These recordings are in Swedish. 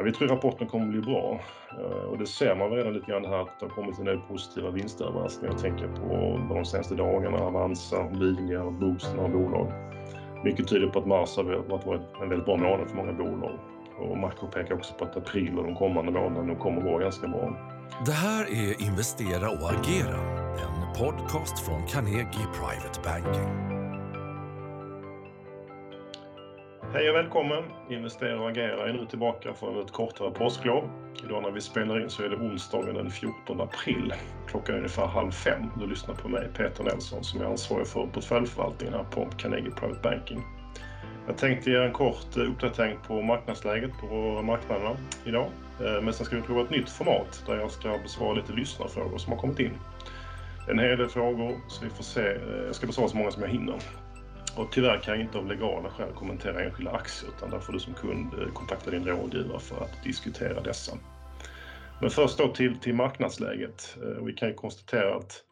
Ja, vi tror rapporten kommer att bli bra eh, och det ser man redan lite grann här att det har kommit en del positiva vinstöverraskningar. Jag tänker på de senaste dagarna, Avanza, Bilia, Boost, några bolag. Mycket tyder på att mars har varit en väldigt bra månad för många bolag. Och Macro pekar också på att april och de kommande månaderna kommer att vara ganska bra. Det här är Investera och agera, en podcast från Carnegie Private Banking. Hej och välkommen! Investera och agera är nu tillbaka från ett kortare påsklov. Idag när vi spelar in så är det onsdagen den 14 april. Klockan är ungefär halv fem. Du lyssnar på mig, Peter Nelson, som är ansvarig för portföljförvaltningen här på Carnegie Private Banking. Jag tänkte ge en kort eh, uppdatering på marknadsläget på marknaderna idag. Eh, men sen ska vi prova ett nytt format där jag ska besvara lite lyssnarfrågor som har kommit in. En hel del frågor, så vi får se. Eh, jag ska besvara så många som jag hinner. Och tyvärr kan jag inte av legala skäl kommentera enskilda aktier utan där får du som kund eh, kontakta din rådgivare för att diskutera dessa. Men först då till, till marknadsläget. Eh, vi kan ju konstatera att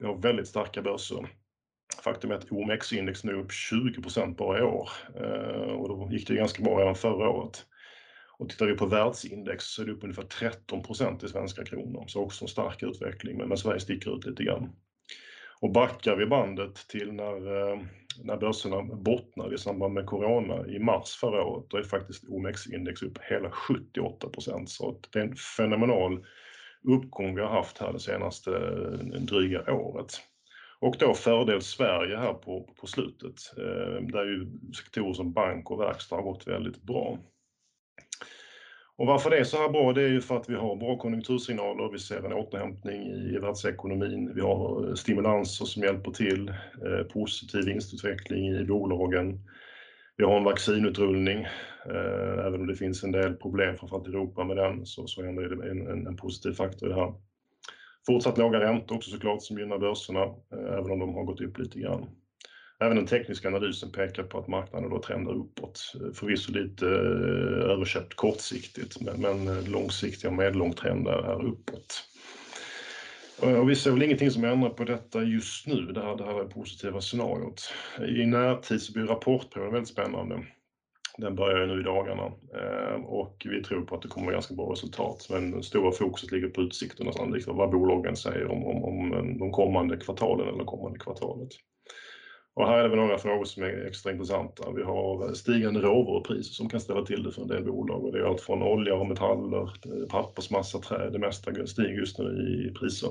vi har väldigt starka börser. Faktum är att OMX-index nu är upp 20 bara i år eh, och då gick det ganska bra redan förra året. Och tittar vi på världsindex så är det upp ungefär 13% i svenska kronor, så också en stark utveckling, men Sverige sticker ut lite grann. Och backar vi bandet till när, eh, när börserna bottnade i samband med corona i mars förra året, då är faktiskt OMX-index upp hela 78% Så det är en fenomenal uppgång vi har haft här det senaste eh, dryga året. Och då fördel Sverige här på, på slutet, eh, där ju sektorer som bank och verkstad har gått väldigt bra. Och varför det är så här bra, det är ju för att vi har bra konjunktursignaler, vi ser en återhämtning i världsekonomin, vi har eh, stimulanser som hjälper till, eh, positiv vinstutveckling i bolagen. Vi har en vaccinutrullning, eh, även om det finns en del problem framförallt i Europa med den så, så är det en, en, en positiv faktor i det här. Fortsatt låga räntor också såklart som gynnar börserna, eh, även om de har gått upp lite grann. Även den tekniska analysen pekar på att marknaden då trendar uppåt. Eh, förvisso lite eh, överköpt kortsiktigt, men, men eh, långsiktiga och medellång trend är uppåt. Och vi ser väl ingenting som ändrar på detta just nu, det här, det här positiva scenariot. I närtid så blir rapportperioden väldigt spännande. Den börjar nu i dagarna och vi tror på att det kommer ganska bra resultat. Men det stora fokuset ligger på utsikterna sannolikt och vad bolagen säger om, om, om de kommande kvartalen eller kommande kvartalet. Och här är det väl några frågor som är extra intressanta. Vi har stigande råvarupriser som kan ställa till det för en del bolag och det är allt från olja och metaller, eh, pappersmassa, trä, det mesta stiger just nu i priser.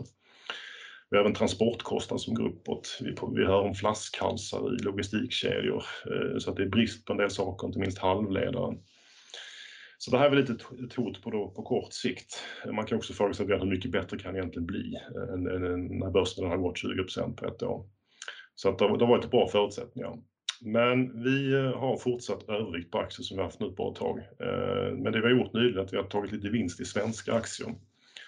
Vi har även transportkostnader som går uppåt. Vi, vi hör om flaskhalsar i logistikkedjor eh, så att det är brist på en del saker, inte minst halvledare. Så det här är väl lite ett hot på, då, på kort sikt. Man kan också fråga sig hur mycket bättre kan det egentligen bli eh, än, än när börsen har gått 20 på ett år. Så att det, har varit bra förutsättningar. Men vi eh, har fortsatt övervikt på aktier som vi har haft nu ett bra tag. Eh, men det vi har gjort nyligen är att vi har tagit lite vinst i svenska aktier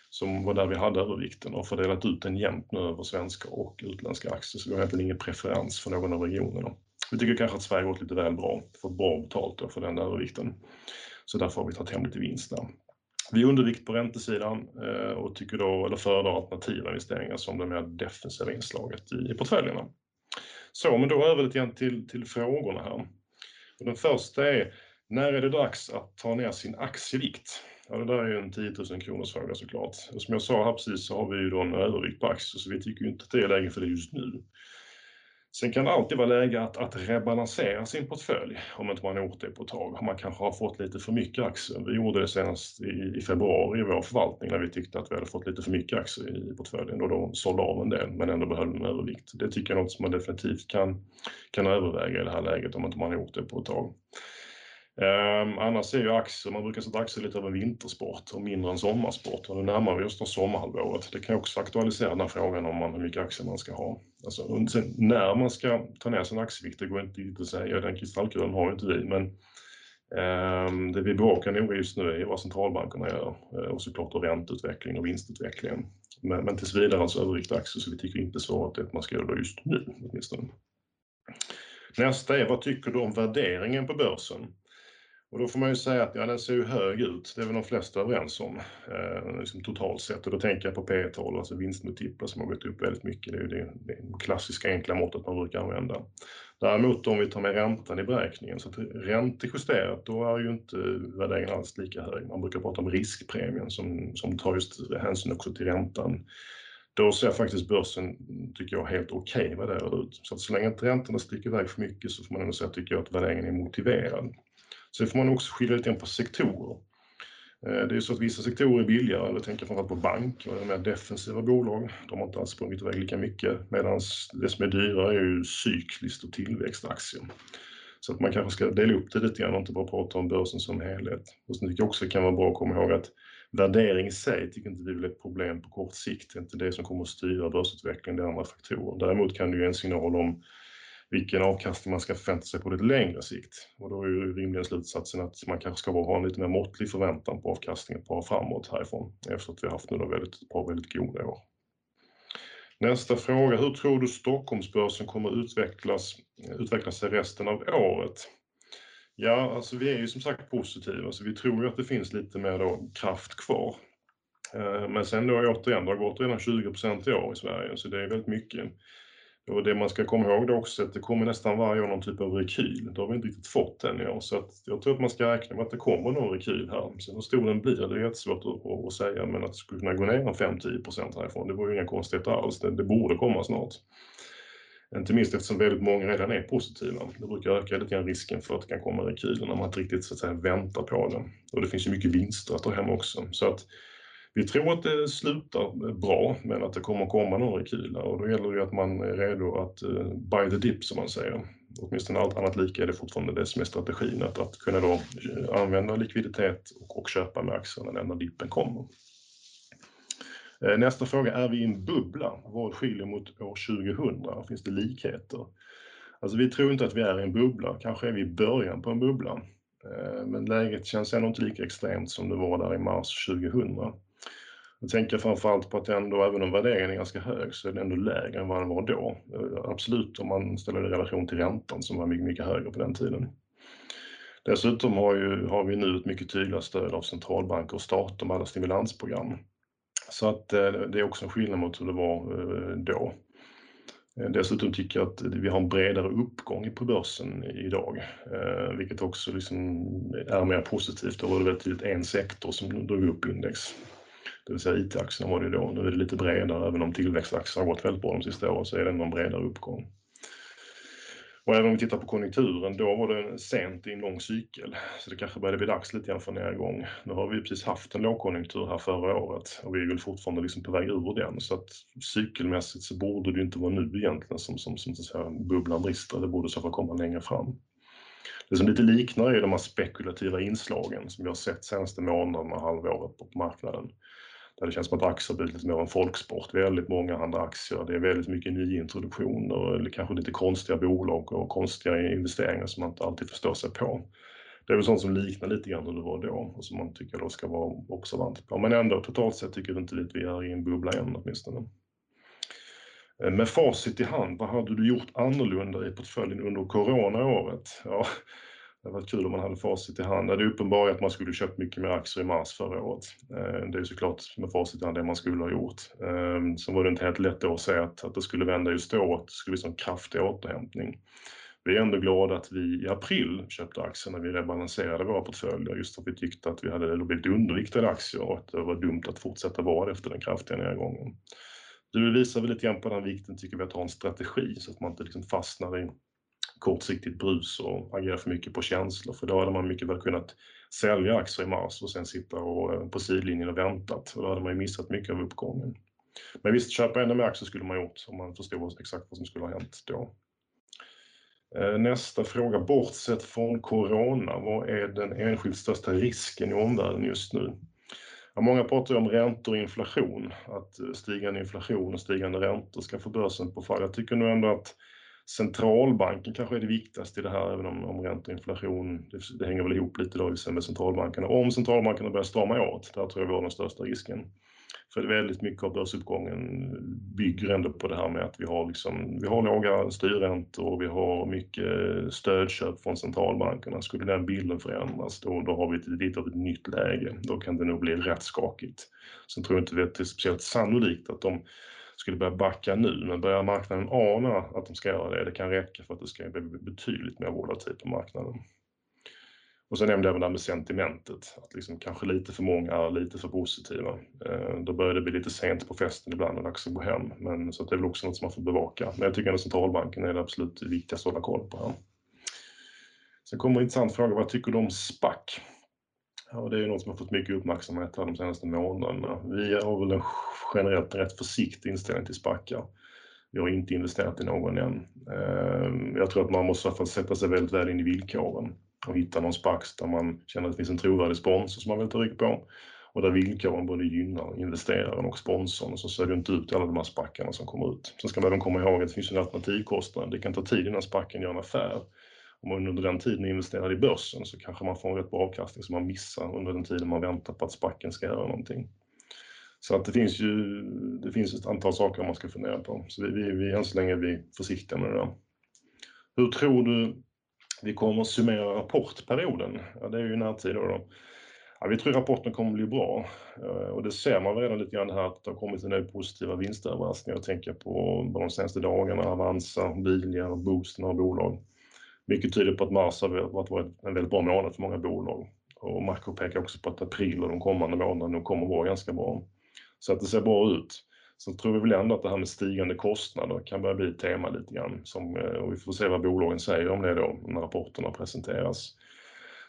som var där vi hade övervikten och fördelat ut den jämnt nu över svenska och utländska aktier. Så vi har egentligen ingen preferens för någon av regionerna. Vi tycker kanske att Sverige har gått lite väl bra, fått bra betalt för den övervikten. Så därför har vi tagit hem lite vinst där. Vi är undervikt på räntesidan eh, och tycker då, eller föredrar alternativa investeringar som det mer defensiva inslaget i portföljerna. Så, men då över lite grann till, till frågorna här. Och den första är, när är det dags att ta ner sin aktievikt? Ja, det där är ju en 10 000 kronors fråga såklart. Och som jag sa här precis så har vi ju då en övervikt på aktier så vi tycker ju inte att det är läge för det just nu. Sen kan det alltid vara läge att, att rebalansera sin portfölj om inte man har gjort det på ett tag. Man kanske har fått lite för mycket aktier. Vi gjorde det senast i, i februari i vår förvaltning när vi tyckte att vi hade fått lite för mycket aktier i portföljen och då sålde av en del men ändå behöll en övervikt. Det tycker jag är något som man definitivt kan, kan överväga i det här läget om inte man har gjort det på ett tag. Eh, annars är ju aktier, man brukar sätta aktier lite av en vintersport och mindre en sommarsport och nu närmar vi oss då sommarhalvåret. Det kan också aktualisera den här frågan om man, hur mycket aktier man ska ha. Alltså, sen, när man ska ta ner sin aktievikt, det går inte riktigt att säga, den kristallkulan har ju inte vi, men ehm, det vi bevakar noga just nu är vad centralbankerna gör eh, och såklart då ränteutveckling och vinstutvecklingen. Men, men tills vidare alltså övervikt aktier så vi tycker inte så att det man ska göra det just nu åtminstone. Nästa är, vad tycker du om värderingen på börsen? Och då får man ju säga att ja, den ser ju hög ut. Det är väl de flesta överens om, eh, liksom totalt sett. Och då tänker jag på P tal alltså vinstmultiplar som har gått upp väldigt mycket. Det är ju det, det klassiska enkla måttet man brukar använda. Däremot om vi tar med räntan i beräkningen, så att räntejusterat, då är ju inte värderingen alls lika hög. Man brukar prata om riskpremien som, som tar just hänsyn också till räntan. Då ser faktiskt börsen, tycker jag, helt okej okay värderad ut. Så att så länge inte räntorna sticker iväg för mycket så får man ändå säga, tycker jag, att värderingen är motiverad. Sen får man också skilja lite grann på sektorer. Eh, det är så att vissa sektorer är billigare, eller tänker framförallt på bank och mer defensiva bolag. De har inte alls sprungit iväg lika mycket, medan det som är dyrare är ju cykliskt och tillväxtaktier. Så att man kanske ska dela upp det lite grann och inte bara prata om börsen som helhet. Och sen tycker jag också det kan vara bra att komma ihåg att värdering i sig tycker inte vi är ett problem på kort sikt. Det är inte det som kommer att styra börsutvecklingen, det är andra faktorer. Däremot kan det ju en signal om vilken avkastning man ska förvänta sig på lite längre sikt. Och då är ju rimligen slutsatsen att man kanske ska ha en lite mer måttlig förväntan på avkastningen ett par framåt härifrån efter att vi har haft nu väldigt, ett par väldigt goda år. Nästa fråga, hur tror du Stockholmsbörsen kommer utvecklas, utvecklas sig resten av året? Ja, alltså vi är ju som sagt positiva, så vi tror ju att det finns lite mer då kraft kvar. Eh, men sen då återigen, det har gått redan 20 i år i Sverige, så det är väldigt mycket. Och det man ska komma ihåg då också är att det kommer nästan varje år någon typ av rekyl. Det har vi inte riktigt fått än i år. Så att jag tror att man ska räkna med att det kommer någon rekyl här. Sen hur stor den blir, det är jättesvårt att, att säga. Men att det skulle kunna gå ner 5-10% härifrån, det vore ju inga konstigheter alls. Det, det borde komma snart. Inte minst eftersom väldigt många redan är positiva. Det brukar öka lite grann risken för att det kan komma rekyler när man inte riktigt så att säga, väntar på det. Och det finns ju mycket vinster att ta hem också. Så att vi tror att det slutar bra, men att det kommer komma någon rekyl och då gäller det att man är redo att uh, buy the dip som man säger. Åtminstone allt annat lika är det fortfarande det som är strategin, att, att kunna då eh, använda likviditet och, och köpa med aktierna när dippen kommer. Eh, nästa fråga, är vi i en bubbla? Vad skiljer mot år 2000? Finns det likheter? Alltså vi tror inte att vi är i en bubbla, kanske är vi i början på en bubbla. Men läget känns ändå inte lika extremt som det var där i mars 2000. Jag tänker framförallt på att ändå, även om värderingen är ganska hög, så är den ändå lägre än vad den var då. Absolut om man ställer det i relation till räntan som var mycket, mycket högre på den tiden. Dessutom har, ju, har vi nu ett mycket tydligare stöd av centralbanker och stater med alla stimulansprogram. Så att eh, det är också en skillnad mot hur det var eh, då. Eh, dessutom tycker jag att vi har en bredare uppgång på börsen idag, vilket också liksom är mer positivt. Då var det väldigt tydligt en sektor som drog upp index det vill säga IT-aktierna var det då. Nu är det lite bredare, även om tillväxtaktierna har gått väldigt bra de sista åren så är det ändå en bredare uppgång. Och även om vi tittar på konjunkturen, då var det sent i en lång cykel. Så det kanske började bli dags lite grann för nedgång. Nu har vi precis haft en lågkonjunktur här förra året och vi är väl fortfarande liksom på väg ur den. Så att cykelmässigt så borde det inte vara nu egentligen som, som, som så säga, bubblan brister. Det borde i så fall komma längre fram. Det som lite liknar är de här spekulativa inslagen som vi har sett senaste månaderna, halvåret på marknaden. Där det känns som att aktier har blivit lite mer en folksport. Väldigt många handlar aktier. Det är väldigt mycket nyintroduktioner eller kanske lite konstiga bolag och konstiga investeringar som man inte alltid förstår sig på. Det är väl sånt som liknar lite grann hur det var då och som man tycker då ska vara observant på. Men ändå totalt sett tycker jag inte att vi är i en bubbla än åtminstone. Eh, med facit i hand, vad hade du gjort annorlunda i portföljen under coronaåret? Ja, det hade varit kul om man hade facit i hand. Det är uppenbart att man skulle köpt mycket mer aktier i mars förra året. Eh, det är såklart med facit i hand det man skulle ha gjort. Eh, sen var det inte helt lätt att säga att, att det skulle vända just då, att det skulle bli en kraftig återhämtning. Vi är ändå glada att vi i april köpte aktier när vi rebalanserade våra portföljer just för att vi tyckte att vi hade blivit underviktade aktier och att det var dumt att fortsätta vara det efter den kraftiga nedgången. Du visar väl lite grann på den vikten tycker vi att ha en strategi så att man inte liksom fastnar i kortsiktigt brus och agera för mycket på känslor. För då hade man mycket väl kunnat sälja aktier i mars och sen sitta och, eh, på sidlinjen och väntat. Och då hade man ju missat mycket av uppgången. Men visst, köpa ännu mer aktier skulle man gjort om man förstod exakt vad som skulle ha hänt då. Eh, nästa fråga, bortsett från Corona, vad är den enskilt största risken i omvärlden just nu? Ja, många pratar ju om räntor och inflation, att eh, stigande inflation och stigande räntor ska få börsen på fall. Jag tycker nog ändå att centralbanken kanske är det viktigaste i det här, även om, om ränta och inflation, det, det, hänger väl ihop lite då med centralbankerna. Om centralbankerna börjar strama åt, där tror jag vi har den största risken. För väldigt mycket av börsuppgången bygger ändå på det här med att vi har, liksom, vi har låga styrräntor och vi har mycket stödköp från centralbankerna. Skulle den bilden förändras då, då har vi ett, lite av ett nytt läge. Då kan det nog bli rätt skakigt. Sen tror jag inte att det är speciellt sannolikt att de skulle börja backa nu, men börjar marknaden ana att de ska göra det, det kan räcka för att det ska bli betydligt mer volatilt på marknaden. Och sen nämnde jag även det här med sentimentet, att liksom kanske lite för många är lite för positiva. Eh, då börjar det bli lite sent på festen ibland när det är dags att gå hem, men så det är väl också något som man får bevaka. Men jag tycker att centralbanken är det absolut viktigaste att hålla koll på här. Sen kommer en intressant fråga, vad tycker du om SPAC? Ja, det är något som har fått mycket uppmärksamhet här de senaste månaderna. Vi har väl en generellt rätt försiktig inställning till SPACar. Vi har inte investerat i någon än. Ehm, jag tror att man måste sätta sig väldigt väl in i villkoren och hitta någon SPAX där man känner att det finns en trovärdig sponsor som man vill ta rygg på och där villkoren både gynnar investeraren och sponsorn så ser det inte ut alla de här spackarna som kommer ut. Sen ska man även komma ihåg att det finns en alternativkostnad. Det kan ta tid innan spacken gör en affär. Om man under den tiden investerar i börsen så kanske man får en rätt bra avkastning som man missar under den tiden man väntar på att spacken ska göra någonting. Så att det finns ju det finns ett antal saker man ska fundera på. Så vi, vi, vi än så länge är vi försiktiga med det där. Hur tror du vi kommer att summera rapportperioden. Ja, det är ju närtid då. då. Ja, vi tror rapporten kommer att bli bra eh, och det ser man redan lite grann här att det har kommit en del positiva vinstöverraskningar. Jag tänker på de senaste dagarna, Avanza, Bilia, Boosten några bolag. Mycket tyder på att mars har varit en väldigt bra månad för många bolag och makro pekar också på att april och de kommande månaderna kommer att vara ganska bra. Så att det ser bra ut. Så tror vi väl ändå att det här med stigande kostnader kan börja bli ett tema lite grann. Som, eh, och vi får se vad bolagen säger om det då när rapporterna presenteras.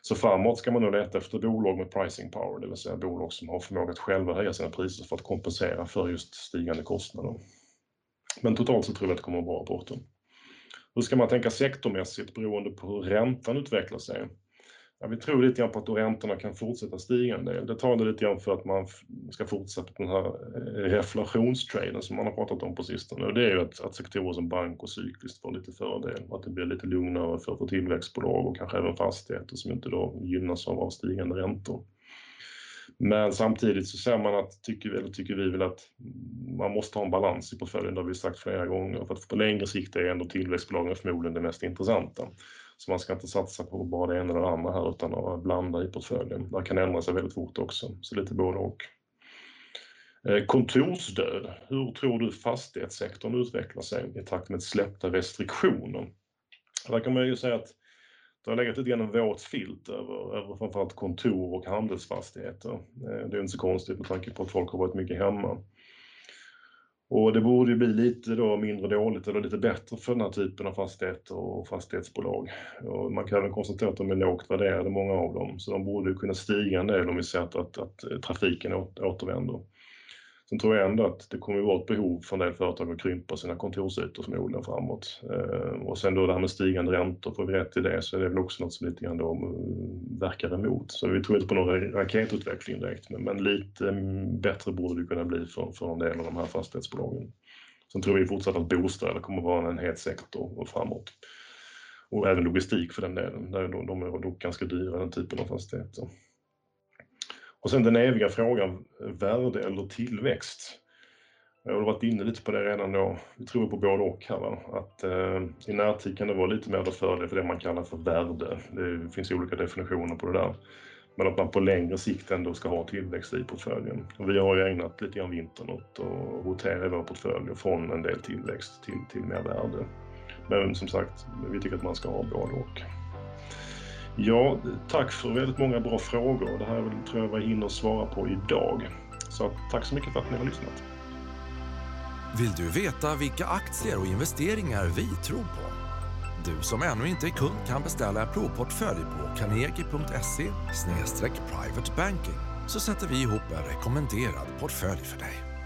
Så framåt ska man nog leta efter bolag med pricing power, det vill säga bolag som har förmåga att själva höja sina priser för att kompensera för just stigande kostnader. Men totalt så tror vi att det kommer att vara bra rapporter. Hur ska man tänka sektormässigt beroende på hur räntan utvecklar sig? Ja, vi tror lite grann på att räntorna kan fortsätta stiga en del. Det talar lite grann för att man ska fortsätta den här eh, reflationstraden som man har pratat om på sistone. Och det är ju att, att sektorer som bank och cykliskt får lite fördel. och Att det blir lite lugnare för, för tillväxtbolag och kanske även fastigheter som inte då gynnas av, av stigande räntor. Men samtidigt så ser man att, tycker vi, eller tycker vi väl att man måste ha en balans i portföljen, det har vi sagt flera gånger. För att på längre sikt är ändå tillväxtbolagen förmodligen det mest intressanta. Så man ska inte satsa på bara det ena eller det andra här utan att blanda i portföljen. Det kan ändra sig väldigt fort också, så lite både och. Eh, kontorsdöd. Hur tror du fastighetssektorn utvecklar sig i takt med släppta restriktioner? Där kan man ju säga att det har legat lite grann en våt filt över, över framförallt kontor och handelsfastigheter. Eh, det är inte så konstigt med tanke på att folk har varit mycket hemma. Och det borde ju bli lite då mindre dåligt eller lite bättre för den här typen av fastigheter och fastighetsbolag. Och man kan även konstatera att de är lågt värderade, många av dem, så de borde kunna stiga en del om vi ser att, att, att trafiken återvänder. Sen tror jag ändå att det kommer att vara ett behov för en del företag att krympa sina kontorsytor förmodligen framåt. Eh, och sen då det här med stigande räntor, får vi rätt i det så är det väl också något som lite grann då eh, verkar emot. Så vi tror inte på någon raketutveckling direkt, men, men lite mm, bättre borde det kunna bli för, för en del av de här fastighetsbolagen. Sen tror vi fortsatt att bostäder kommer att vara en het sektor och framåt. Och även logistik för den delen, de, de är dock ganska dyra den typen av fastigheter. Och sen den eviga frågan, eh, värde eller tillväxt? Jag har varit inne lite på det redan då. Vi tror på både och här. Va? Att eh, i närtid kan det vara lite mer fördel för det man kallar för värde. Det finns olika definitioner på det där. Men att man på längre sikt ändå ska ha tillväxt i portföljen. Och vi har ju ägnat lite grann vintern åt att rotera i vår portfölj från en del tillväxt till, till mer värde. Men som sagt, vi tycker att man ska ha både och. Ja, tack för väldigt många bra frågor. Det här tror jag vi hinner svara på idag. Så tack så mycket för att ni har lyssnat. Vill du veta vilka aktier och investeringar vi tror på? Du som ännu inte är kund kan beställa en provportfölj på carnegie.se privatebanking så sätter vi ihop en rekommenderad portfölj för dig.